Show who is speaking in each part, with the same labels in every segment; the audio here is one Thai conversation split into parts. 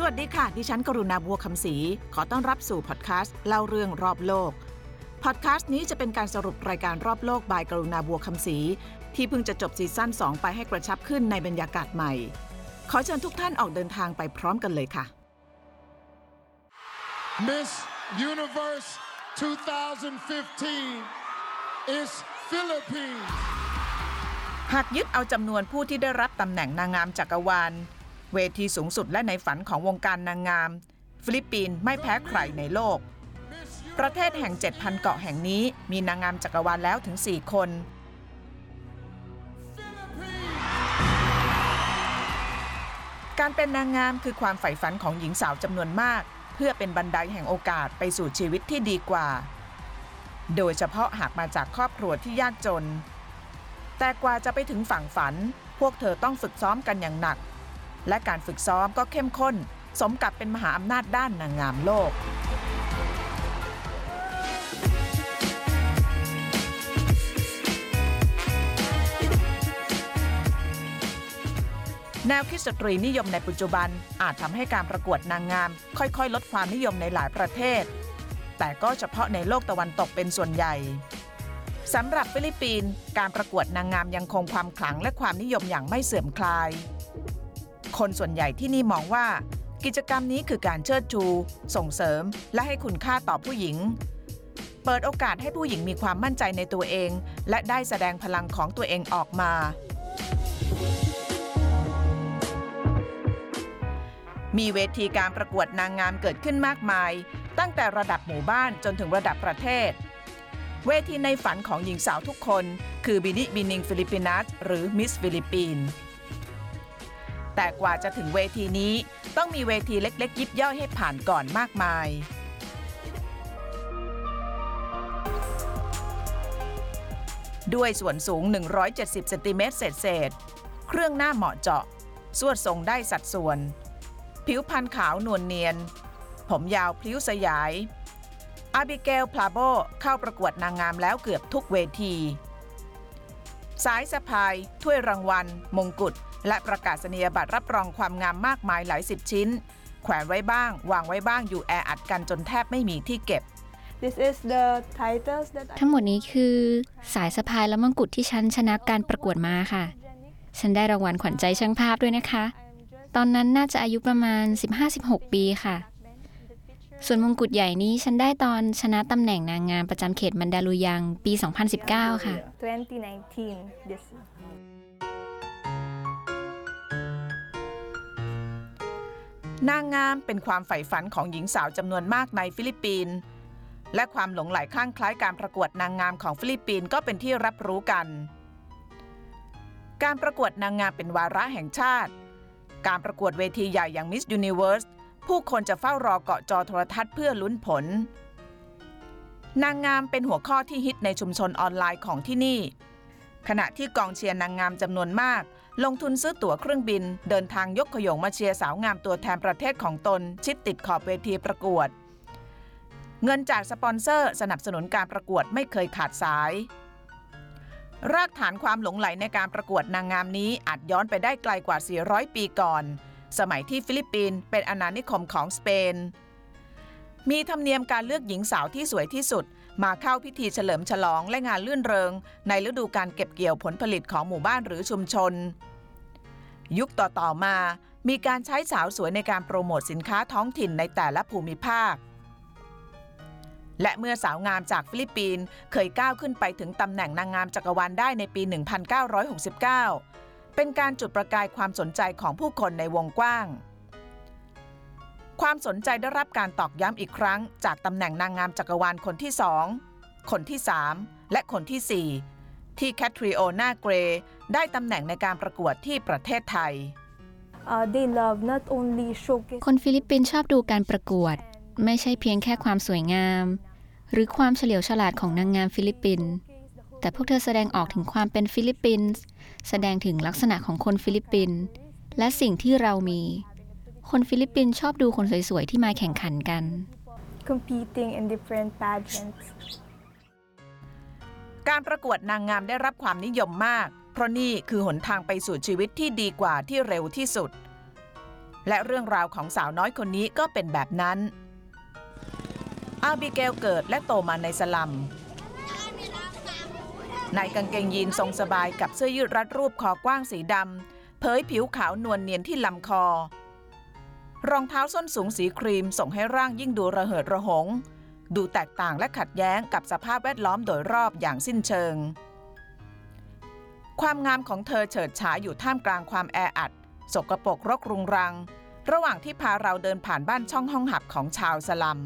Speaker 1: สวัสดีค่ะ ดิฉันกรุณาบัวคำศรีขอต้อนรับสู่พอดแคสต์เล่าเรื่องรอบโลก พอดแคสต์นี้จะเป็นการสรุปรายการรอบโลกบายกรุณาบัวคำศรีที่เพิ่งจะจบซีซั่น2 ไปให้กระชับขึ้นในบรรยากาศใหม่ ขอเชิญทุกท่านออกเดินทางไปพร้อมกันเลยค่ะ
Speaker 2: Miss Universe 2015 is Philippines.
Speaker 1: หากยึดเอาจำนวนผู้ที่ได้รับตำแหน่งนางงามจักรวาล เวทีสูงสุดและในฝันของวงการนางงาม ฟิลิปปินส์ไม่แพ้ใครในโลก ประเทศแห่ง 7,000 เกาะแห่งนี้มีนางงามจักรวาลแล้วถึง 4 คน การเป็นนางงามคือความใฝ่ฝันของหญิงสาวจำนวนมาก เพื่อเป็นบันไดแห่งโอกาสไปสู่ชีวิตที่ดีกว่า โดยเฉพาะหากมาจากครอบครัวที่ยากจน แต่กว่าจะไปถึงฝั่งฝัน พวกเธอต้องฝึกซ้อมกันอย่างหนัก และการฝึกซ้อมก็เข้มข้น สมกับเป็นมหาอำนาจด้านนางงามโลก แนวคิดสตรีนิยมในปัจจุบันอาจทำให้การประกวดนางงาม ค่อยๆ ลดความนิยมในหลายประเทศ แต่ก็เฉพาะในโลกตะวันตกเป็นส่วนใหญ่สำหรับฟิลิปปินส์การประกวดนางงามยังคงความขลังและความนิยมอย่างไม่เสื่อมคลาย คนส่วนใหญ่ที่นี่มองว่า กิจกรรมนี้คือการเชิดชู ส่งเสริม และให้คุณค่าต่อผู้หญิง เปิดโอกาสให้ผู้หญิงมีความมั่นใจในตัวเอง และได้แสดงพลังของตัวเองออกมา มีเวทีการประกวดนางงามเกิดขึ้นมากมาย ตั้งแต่ระดับหมู่บ้านจนถึงระดับประเทศ เวทีในฝันของหญิงสาวทุกคน คือ Binibining Pilipinas หรือมิสฟิลิปปินส์ แต่กว่าจะถึงเวทีนี้ต้องมีเวทีเล็กๆ ยิบย่อยให้ผ่านก่อนมากมาย ด้วยส่วนสูง 170 เซนติเมตรเศษเครื่องหน้าเหมาะเจาะ ทรวดทรงได้สัดส่วน ผิวพรรณขาวนวลเนียน ผมยาวพลิ้วสยาย อาบิเกลพลาโบเข้าประกวดนางงามแล้วเกือบทุกเวที สายสะพาย ถ้วยรางวัล มงกุฎ และประกาศนียบัตรรับรองความงามมากมายหลายสิบชิ้น แขวนไว้บ้าง วางไว้บ้างอยู่แออัดกันจนแทบไม่มีที่เก็บ
Speaker 3: This is the titles that I
Speaker 4: ทั้งหมดนี้คือสายสะพายและมงกุฎที่ฉันชนะการประกวดมาค่ะ ฉันได้รางวัลขวัญใจช่างภาพด้วยนะคะ ตอนนั้นน่าจะอายุประมาณ 15-16 ปีค่ะ ส่วนมงกุฎใหญ่นี้ฉันได้ตอนชนะตำแหน่งนางงามประจำเขตมันดาลูยังปี 2019 ค่ะ
Speaker 3: 2019 this
Speaker 1: นางงามเป็นความใฝ่ฝันของหญิงสาวจำนวนมากในฟิลิปปินส์และความหลงใหลคลั่งไคล้การประกวดนางงามของฟิลิปปินส์ก็เป็นที่รับรู้กัน การประกวดนางงามเป็นวาระแห่งชาติ การประกวดเวทีใหญ่อย่าง Miss Universe ผู้คนจะเฝ้ารอเกาะจอโทรทัศน์เพื่อลุ้นผล นางงามเป็นหัวข้อที่ฮิตในชุมชนออนไลน์ของที่นี่ ขณะที่กองเชียร์นางงามจำนวนมาก ลงทุนซื้อตั๋วเครื่องบิน เดินทางยกขยงมาเชียร์สาวงามตัวแทนประเทศของตน ชิดติดขอบเวทีประกวด เงินจากสปอนเซอร์สนับสนุนการประกวดไม่เคยขาดสาย รากฐานความหลงไหลในการประกวดนางงามนี้อาจย้อนไปได้ไกลกว่า 400 ปีก่อน สมัยที่ฟิลิปปินส์เป็นอาณานิคมของสเปน มีธรรมเนียมการเลือกหญิงสาวที่สวยที่สุดมาเข้าพิธีเฉลิมฉลองและงานลื่นเริง ในฤดูการเก็บเกี่ยวผลผลิตของหมู่บ้านหรือชุมชน ยุคต่อๆมา มีการใช้สาวสวยในการโปรโมทสินค้าท้องถิ่นในแต่ละภูมิภาค และเมื่อสาวงามจากฟิลิปปินส์เคยก้าวขึ้นไปถึงตำแหน่งนางงามจักรวาลได้ในปี 1969 เป็นการจุดประกายความสนใจของผู้คนในวงกว้าง ความสนใจได้รับการตอกย้ำอีกครั้ง จากตำแหน่งนางงามจักรวาลคนที่2คนที่3และคนที่4 ที่แคทริโอนาเกรย์ได้ตำแหน่งในการประกวดที่ประเทศไทย
Speaker 3: uh, they love not only showcase
Speaker 4: คนฟิลิปปินส์ชอบดูการประกวด ไม่ใช่เพียงแค่ความสวยงาม หรือความเฉลียวฉลาดของนางงามฟิลิปปินส์แต่พวกเธอแสดงออกถึงความเป็นฟิลิปปินส์แสดงถึงลักษณะของคนฟิลิปปินส์และสิ่งที่เรามี คนฟิลิปปินส์ชอบดูคนสวยๆ ที่มาแข่งขันกัน
Speaker 3: competing in different pageants
Speaker 1: การประกวดนางงามได้รับความนิยมมาก เพราะนี่คือหนทางไปสู่ชีวิตที่ดีกว่าที่เร็วที่สุด และเรื่องราวของสาวน้อยคนนี้ก็เป็นแบบนั้น อาบิเกลเกิดและโตมาในสลัมในกางเกงยีนทรงสบายกับเสื้อยืดรัดรูปคอกว้างสีดำเผยผิวขาวนวลเนียนที่ลำคอ รองเท้าส้นสูงสีครีมส่งให้ร่างยิ่งดูระเหิดระหง ดูแตกต่างและขัดแย้งกับสภาพแวดล้อมโดยรอบอย่างสิ้นเชิง ความงามของเธอเฉิดฉายอยู่ท่ามกลางความแออัด สกปรกรกรุงรัง ระหว่างที่พาเราเดินผ่านบ้านช่องห้องหับของชาวสลัม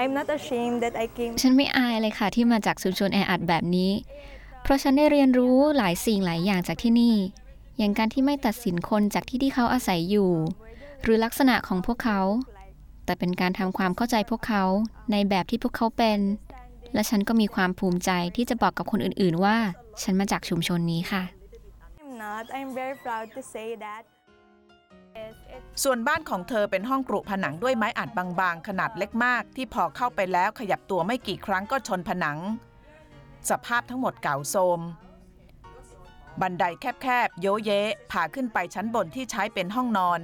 Speaker 3: I'm not ashamed that I came
Speaker 4: ฉันไม่อายเลยค่ะที่มาจากชุมชนแออัดแบบนี้ เพราะฉันได้เรียนรู้หลายสิ่งหลายอย่างจากที่นี่ อย่างการที่ไม่ตัดสินคนจากที่ที่เขาอาศัยอยู่ หรือลักษณะของพวกเขา แต่เป็นการทำความเข้าใจพวกเขาในแบบที่พวกเขาเป็น และฉันก็มีความภูมิใจที่จะบอกกับคนอื่น ๆ ว่า ฉันมาจากชุมชนนี้ค่ะ
Speaker 3: I'm not. I'm very proud to say that. Yes, it's
Speaker 1: ส่วนบ้านของเธอเป็นห้องกรุผนังด้วยไม้อัดบางๆ ขนาดเล็กมาก ที่พอเข้าไปแล้วขยับตัวไม่กี่ครั้งก็ชนผนัง สภาพทั้งหมดเก่าโทรมบันไดแคบๆ โยเยะพาขึ้นไปชั้นบนที่ใช้เป็นห้องนอน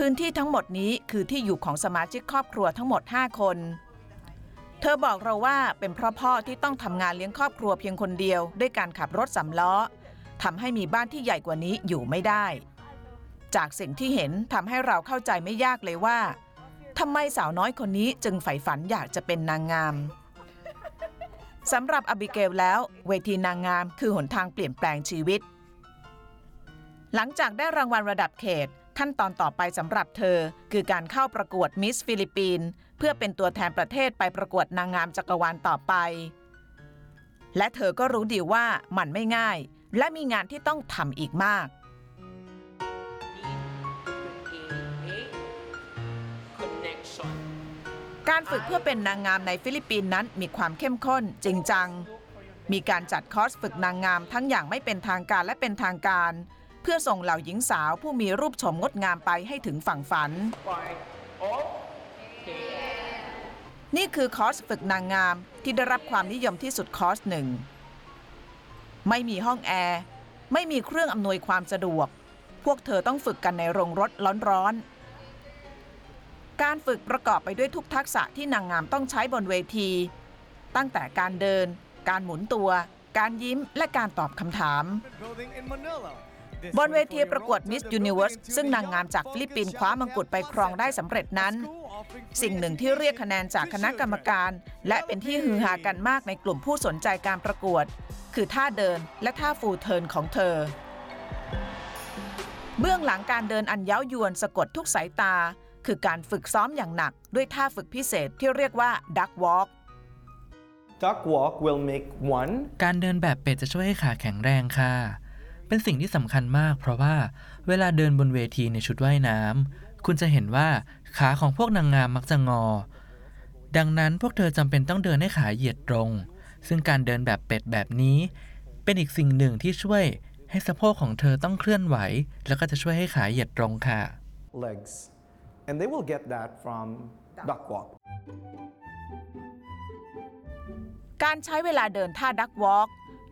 Speaker 1: พื้นที่ทั้งหมดนี้คือที่อยู่ของสมาชิกครอบครัวทั้งหมด 5 คน เธอบอกเราว่าเป็นเพราะพ่อที่ต้องทำงานเลี้ยงครอบครัวเพียงคนเดียว ด้วยการขับรถสำล้อทำให้มีบ้านที่ใหญ่กว่านี้อยู่ไม่ได้ จากสิ่งที่เห็นทำให้เราเข้าใจไม่ยากเลยว่าทำไมสาวน้อยคนนี้จึงใฝ่ฝันอยากจะเป็นนางงามสำหรับอบิเกลแล้ว เวทีนางงามคือหนทางเปลี่ยนแปลงชีวิต หลังจากได้รางวัลระดับเขต ขั้นตอนต่อไปสำหรับเธอ คือการเข้าประกวดมิสฟิลิปปินส์เพื่อเป็นตัวแทนประเทศไปประกวดนางงามจักรวาลต่อไป และเธอก็รู้ดีว่ามันไม่ง่าย และมีงานที่ต้องทำอีกมาก
Speaker 5: connection.
Speaker 1: การฝึกเพื่อเป็นนางงามในฟิลิปปินส์นั้นมีความเข้มข้นจริงจัง มีการจัดคอร์สฝึกนางงามทั้งอย่างไม่เป็นทางการและเป็นทางการเพื่อส่งเหล่าหญิงสาวผู้มีรูปโฉมงดงามไปให้ถึงฝั่งฝัน นี่คือคอร์สฝึกนางงามที่ได้รับความนิยมที่สุดคอร์สหนึ่ง ไม่มีห้องแอร์ ไม่มีเครื่องอำนวยความสะดวก พวกเธอต้องฝึกกันในโรงรถร้อนๆ การฝึกประกอบไปด้วยทุกทักษะที่นางงามต้องใช้บนเวที ตั้งแต่การเดิน การหมุนตัว การยิ้มและการตอบคำถาม บนเวทีประกวด Miss Universe ซึ่งนางงามจากฟิลิปปินส์คว้ามงกุฎไปครองได้สำเร็จนั้น สิ่งหนึ่งที่เรียกคะแนนจากคณะกรรมการ และเป็นที่ฮือฮากันมากในกลุ่มผู้สนใจการประกวด คือท่าเดินและท่า full turn ของเธอ เบื้องหลังการเดินอันเย้ายวนสะกดทุกสายตา คือการฝึกซ้อมอย่างหนักด้วยท่าฝึกพิเศษที่เรียกว่า Duck Walk
Speaker 6: Duck walk will make one
Speaker 7: การเดินแบบเป็ดจะช่วยให้ขาแข็งแรงค่ะ เป็นสิ่งที่สำคัญมาก เพราะว่าเวลาเดินบนเวทีในชุดว่ายน้ำคุณจะเห็นว่าขาของพวกนางงามมักจะงอ ดังนั้นพวกเธอจำเป็นต้องเดินให้ขาเหยียดตรง ซึ่งการเดินแบบเป็ดแบบนี้ เป็นอีกสิ่งหนึ่งที่ช่วยให้สะโพกของเธอต้องเคลื่อนไหว แล้วก็จะช่วยให้ขาเหยียดตรงค่ะ
Speaker 6: legs and they will get that from duck walk
Speaker 1: การใช้เวลาเดินท่าดักวอล์ก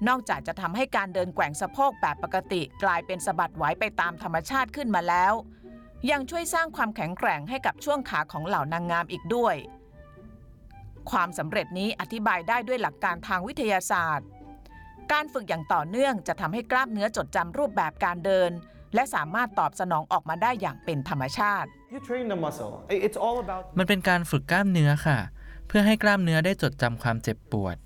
Speaker 1: นอกจากจะทำให้การเดินแกว่งสะโพกแบบปกติ กลายเป็นสะบัดไหวไปตามธรรมชาติขึ้นมาแล้ว ยังช่วยสร้างความแข็งแกร่งให้กับช่วงขาของเหล่านางงามอีกด้วย ความสำเร็จนี้อธิบายได้ด้วยหลักการทางวิทยาศาสตร์ การฝึกอย่างต่อเนื่องจะทำให้กล้ามเนื้อจดจำรูปแบบการเดิน และสามารถตอบสนองออกมาได้อย่างเป็นธรรมชาติ
Speaker 6: you train the muscle I- it's all about
Speaker 7: มันเป็นการฝึกกล้ามเนื้อค่ะ เพื่อให้กล้ามเนื้อได้จดจำความเจ็บปวด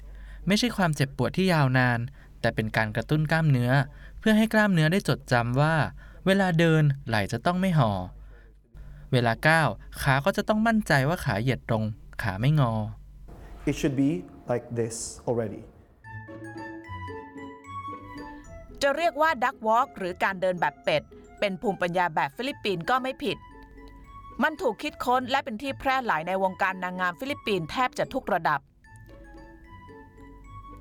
Speaker 7: ไม่ใช่ความเจ็บปวดที่ยาวนาน แต่เป็นการกระตุ้นกล้ามเนื้อ เพื่อให้กล้ามเนื้อได้จดจำว่า เวลาเดินไหล่จะต้องไม่ห่อ เวลาก้าวขาก็จะต้องมั่นใจว่าขาเหยียดตรง ขาไม่งอ
Speaker 6: it should be like this already
Speaker 1: จะเรียกว่า duck walk หรือการเดินแบบเป็ด เป็นภูมิปัญญาแบบฟิลิปปินส์ก็ไม่ผิด มันถูกคิดค้นและเป็นที่แพร่หลายในวงการนางงามฟิลิปปินส์แทบจะทุกระดับ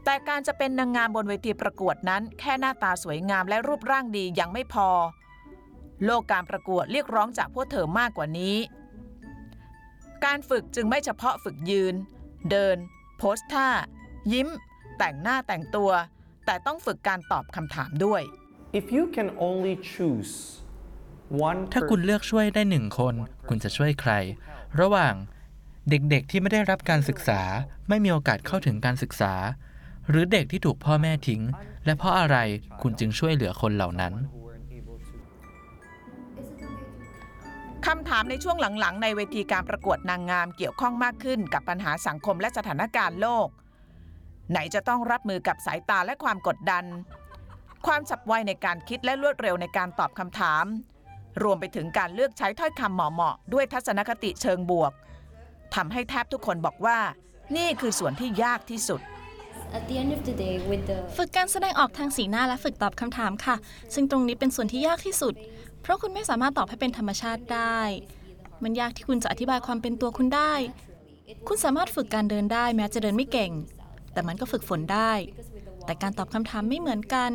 Speaker 1: แต่การจะเป็นนางงามบนเวทีประกวดนั้น แค่หน้าตาสวยงามและรูปร่างดียังไม่พอ โลกการประกวดเรียกร้องจากพวกเธอมากกว่านี้ การฝึกจึงไม่เฉพาะฝึกยืน เดิน โพสท่า ยิ้ม แต่งหน้าแต่งตัว แต่ต้องฝึกการตอบคำถามด้วย
Speaker 6: if you can only choose one
Speaker 7: ถ้าคุณเลือกช่วยได้หนึ่งคน คุณจะช่วยใคร ระหว่างเด็กๆที่ไม่ได้รับการศึกษา ไม่มีโอกาสเข้าถึงการศึกษา หรือเด็กที่ถูกพ่อแม่ทิ้ง และเพราะอะไรคุณจึงช่วยเหลือคนเหล่านั้น
Speaker 1: คำถามในช่วงหลังๆ ในเวทีการประกวดนางงามเกี่ยวข้องมากขึ้นกับปัญหาสังคมและสถานการณ์โลก ไหนจะต้องรับมือกับสายตาและความกดดัน ความฉับไวในการคิดและรวดเร็วในการตอบคำถาม รวมไปถึงการเลือกใช้ถ้อยคำเหมาะๆด้วยทัศนคติเชิงบวกทำให้แทบทุกคนบอกว่า นี่คือส่วนที่ยากที่สุด
Speaker 8: ฝึกการแสดงออกทางสีหน้าและฝึกตอบคำถามค่ะ ซึ่งตรงนี้เป็นส่วนที่ยากที่สุด เพราะคุณไม่สามารถตอบให้เป็นธรรมชาติได้ มันยากที่คุณจะอธิบายความเป็นตัวคุณได้ คุณสามารถฝึกการเดินได้แม้จะเดินไม่เก่ง แต่มันก็ฝึกฝนได้ แต่การตอบคำถามไม่เหมือนกัน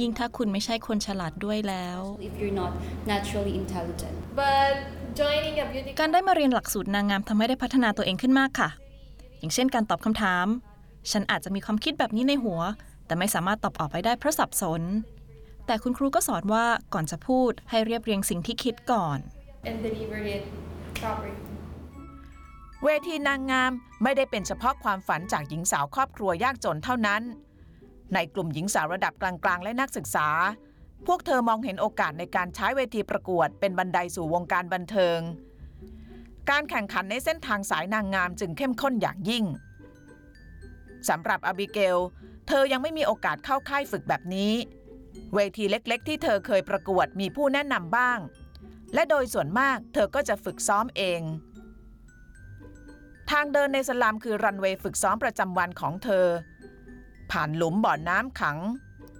Speaker 8: ยิ่งถ้าคุณไม่ใช่คนฉลาดด้วยแล้ว
Speaker 9: if you're not naturally intelligent.
Speaker 3: But joining a beauty
Speaker 8: การได้มาเรียนหลักสูตรนางงามทำให้ได้พัฒนาตัวเองขึ้นมากค่ะ อย่างเช่นการตอบคำถาม ฉันอาจจะมีความคิดแบบนี้ในหัว แต่ไม่สามารถตอบออกไปได้เพราะสับสน แต่คุณครูก็สอนว่าก่อนจะพูดให้เรียบเรียงสิ่งที่คิดก่อน
Speaker 3: and deliver it properly.
Speaker 1: เวทีนางงามไม่ได้เป็นเฉพาะความฝันจากหญิงสาวครอบครัวยากจนเท่านั้น ในกลุ่มหญิงสาวระดับกลางๆ และนักศึกษา พวกเธอมองเห็นโอกาสในการใช้เวทีประกวด เป็นบันไดสู่วงการบันเทิง การแข่งขันในเส้นทางสายนางงามจึงเข้มข้นอย่างยิ่ง สำหรับอบิเกล เธอยังไม่มีโอกาสเข้าค่ายฝึกแบบนี้ เวทีเล็กๆ ที่เธอเคยประกวดมีผู้แนะนำบ้าง และโดยส่วนมากเธอก็จะฝึกซ้อมเอง ทางเดินในสลามคือรันเวย์ฝึกซ้อมประจำวันของเธอ ผ่านหลุมบ่อน้ำขัง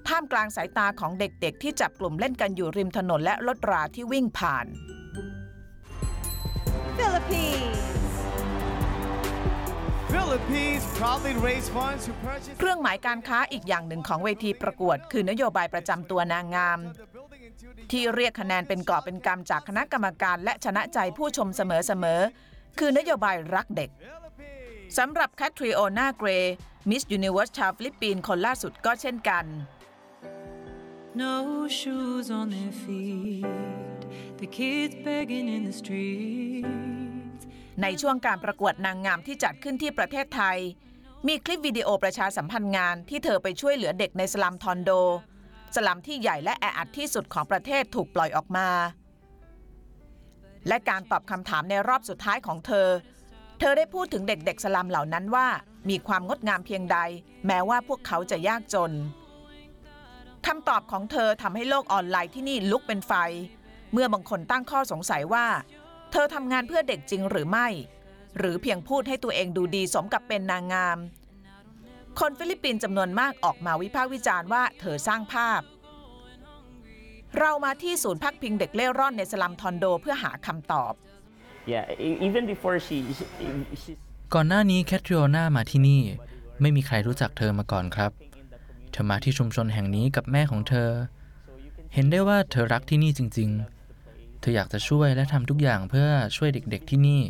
Speaker 1: ท่ามกลางสายตาของเด็กๆ ที่จับกลุ่มเล่นกันอยู่ริมถนนและรถราที่วิ่งผ่าน
Speaker 10: Philippines proudly raise funds to purchase
Speaker 1: เเครื่องหมายการค้าอีกอย่างหนึ่งของเวทีประกวด คือนโยบายประจำตัวนางงาม ที่เรียกคะแนนเป็นกอบเป็นกำจากคณะกรรมการ และชนะใจผู้ชมเสมอๆ คือนโยบายรักเด็กสำหรับแคทริโอนาเกรมิสยูนิเว r ร์สชาวฟิลิปปินส์คนล่าสุดก็เช่นกัน
Speaker 11: No shoes on their feet. The kids begging in the streets.
Speaker 1: ในช่วงการประกวดนางงามที่จัดขึ้นที่ประเทศไทย มีคลิปวิดีโอประชาสัมพันธ์งานที่เธอไปช่วยเหลือเด็กในสลัมทอนโด สลัมที่ใหญ่และแออัดที่สุดของประเทศถูกปล่อยออกมา และการตอบคำถามในรอบสุดท้ายของเธอ เธอได้พูดถึงเด็กๆสลัมเหล่านั้นว่า มีความงดงามเพียงใด แม้ว่าพวกเขาจะยากจนคำตอบของเธอทำให้โลกออนไลน์ที่นี่ลุกเป็นไฟ เมื่อบางคนตั้งข้อสงสัยว่า เธอทำงานเพื่อเด็กจริงหรือไม่ หรือเพียงพูดให้ตัวเองดูดีสมกับเป็นนางงาม คนฟิลิปปินส์จำนวนมากออกมาวิพากษ์วิจารณ์ว่าเธอสร้างภาพ เรามาที่ศูนย์พักพิงเด็กเล่ร่อนในสลัมทอนโดเพื่อหาคำตอบ
Speaker 5: Yeah, e- even before she, she, she
Speaker 7: ก่อนหน้านี้แคทริโอนามาที่นี่ ไม่มีใครรู้จักเธอมาก่อนครับ เธอมาที่ชุมชนแห่งนี้กับแม่ของเธอ เห็นได้ว่าเธอรักที่นี่จริง ๆ เธออยากจะช่วยและทำทุกอย่างเพื่อช่วยเด็กๆที่นี่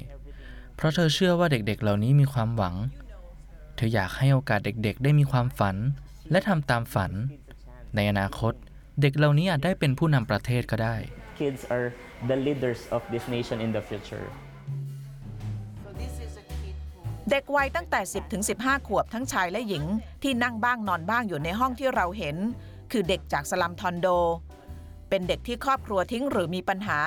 Speaker 7: เพราะเธอเชื่อว่าเด็กๆ เหล่านี้มีความหวัง เธออยากให้โอกาสเด็กๆ ได้มีความฝัน และทำตามฝัน ในอนาคต เด็กเหล่านี้อาจได้เป็นผู้นำประเทศก็ได้
Speaker 5: kids are the leaders of this nation in the future.
Speaker 1: เด็กวัยตั้งแต่ 10 ถึง 15 ขวบทั้งชายและหญิง ที่นั่งบ้างนอนบ้างอยู่ในห้องที่เราเห็น คือเด็กจากสลัมทอนโด เป็นเด็กที่ครอบครัวทิ้งหรือมีปัญหา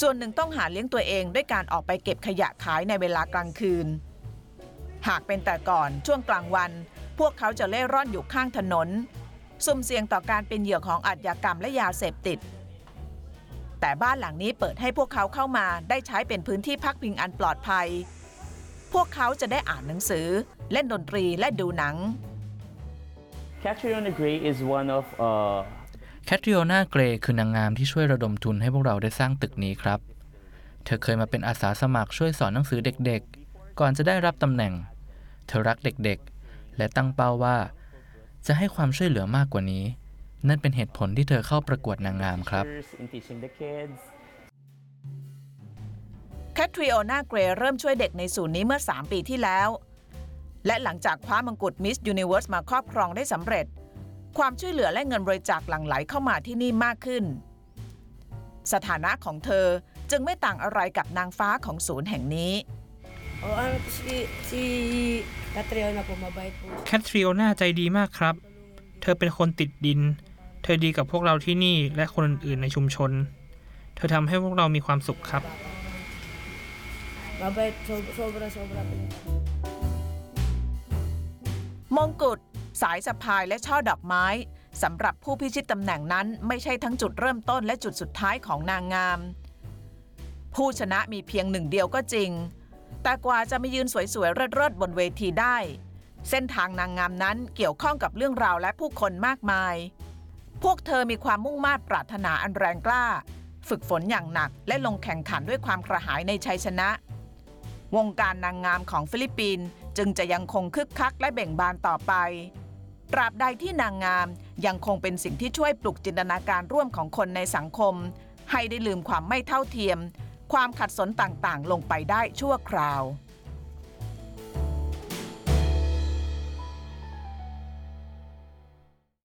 Speaker 1: ส่วนหนึ่งต้องหาเลี้ยงตัวเองด้วยการออกไปเก็บขยะขายในเวลากลางคืน หากเป็นแต่ก่อนช่วงกลางวัน พวกเขาจะเล่ร่อนอยู่ข้างถนน สุ่มเสี่ยงต่อการเป็นเหยื่อของอาชญากรรมและยาเสพติด แต่บ้านหลังนี้เปิดให้พวกเขาเข้ามาได้ใช้เป็นพื้นที่พักพิงอันปลอดภัย พวกเขาจะได้อ่านหนังสือ เล่นดนตรีและดูหนัง
Speaker 5: Catriona Gray is one of uh,
Speaker 7: แคทริโอนาเกรคือนางงามที่ช่วยระดมทุนให้พวกเราได้สร้างตึกนี้ครับ เธอเคยมาเป็นอาสาสมัครช่วยสอนหนังสือเด็กๆ ก่อนจะได้รับตำแหน่ง เธอรักเด็กๆ และตั้งเป้าว่า จะให้ความช่วยเหลือมากกว่านี้ นั่นเป็นเหตุผลที่เธอเข้าประกวดนางงามครับ
Speaker 5: teachers in teaching the kids.
Speaker 1: แคทริโอนาเกรเริ่มช่วยเด็กในศูนย์นี้เมื่อ 3 ปีที่แล้ว และหลังจากคว้ามงกุฎมิสยูนิเว r ร์สมาครอบครองได้สำเร็จ ความช่วยเหลือและเงินบริจาคหลั่งไหลเข้ามาที่นี่มากขึ้น สถานะของเธอจึงไม่ต่างอะไรกับนางฟ้าของศูนย์แห่งนี้
Speaker 12: แคทริโอน่าใจดีมากครับ เธอเป็นคนติดดิน เธอดีกับพวกเราที่นี่และคนอื่นๆในชุมชน เธอทำให้พวกเรามีความสุขครับ
Speaker 1: มงกุฎ สายสะพายและช่อดอกไม้สำหรับผู้พิชิตตำแหน่งนั้นไม่ใช่ทั้งจุดเริ่มต้นและจุดสุดท้ายของนางงาม ผู้ชนะมีเพียงหนึ่งเดียวก็จริง แต่กว่าจะมายืนสวยๆเริดๆบนเวทีได้ เส้นทางนางงามนั้นเกี่ยวข้องกับเรื่องราวและผู้คนมากมาย พวกเธอมีความมุ่งมา่ปรารถนาอันแรงกล้า ฝึกฝนอย่างหนักและลงแข่งขันด้วยความกระหายในชัยชนะ วงการนางงามของฟิลิปปินส์จึงจะยังคงคึกคักและเบ่งบานต่อไป ตราบใดที่นางงาม ยังคงเป็นสิ่งที่ช่วยปลุกจินตนาการร่วมของคนในสังคม ให้ได้ลืมความไม่เท่าเทียม ความขัดสนต่างๆ ลงไปได้ชั่วคราว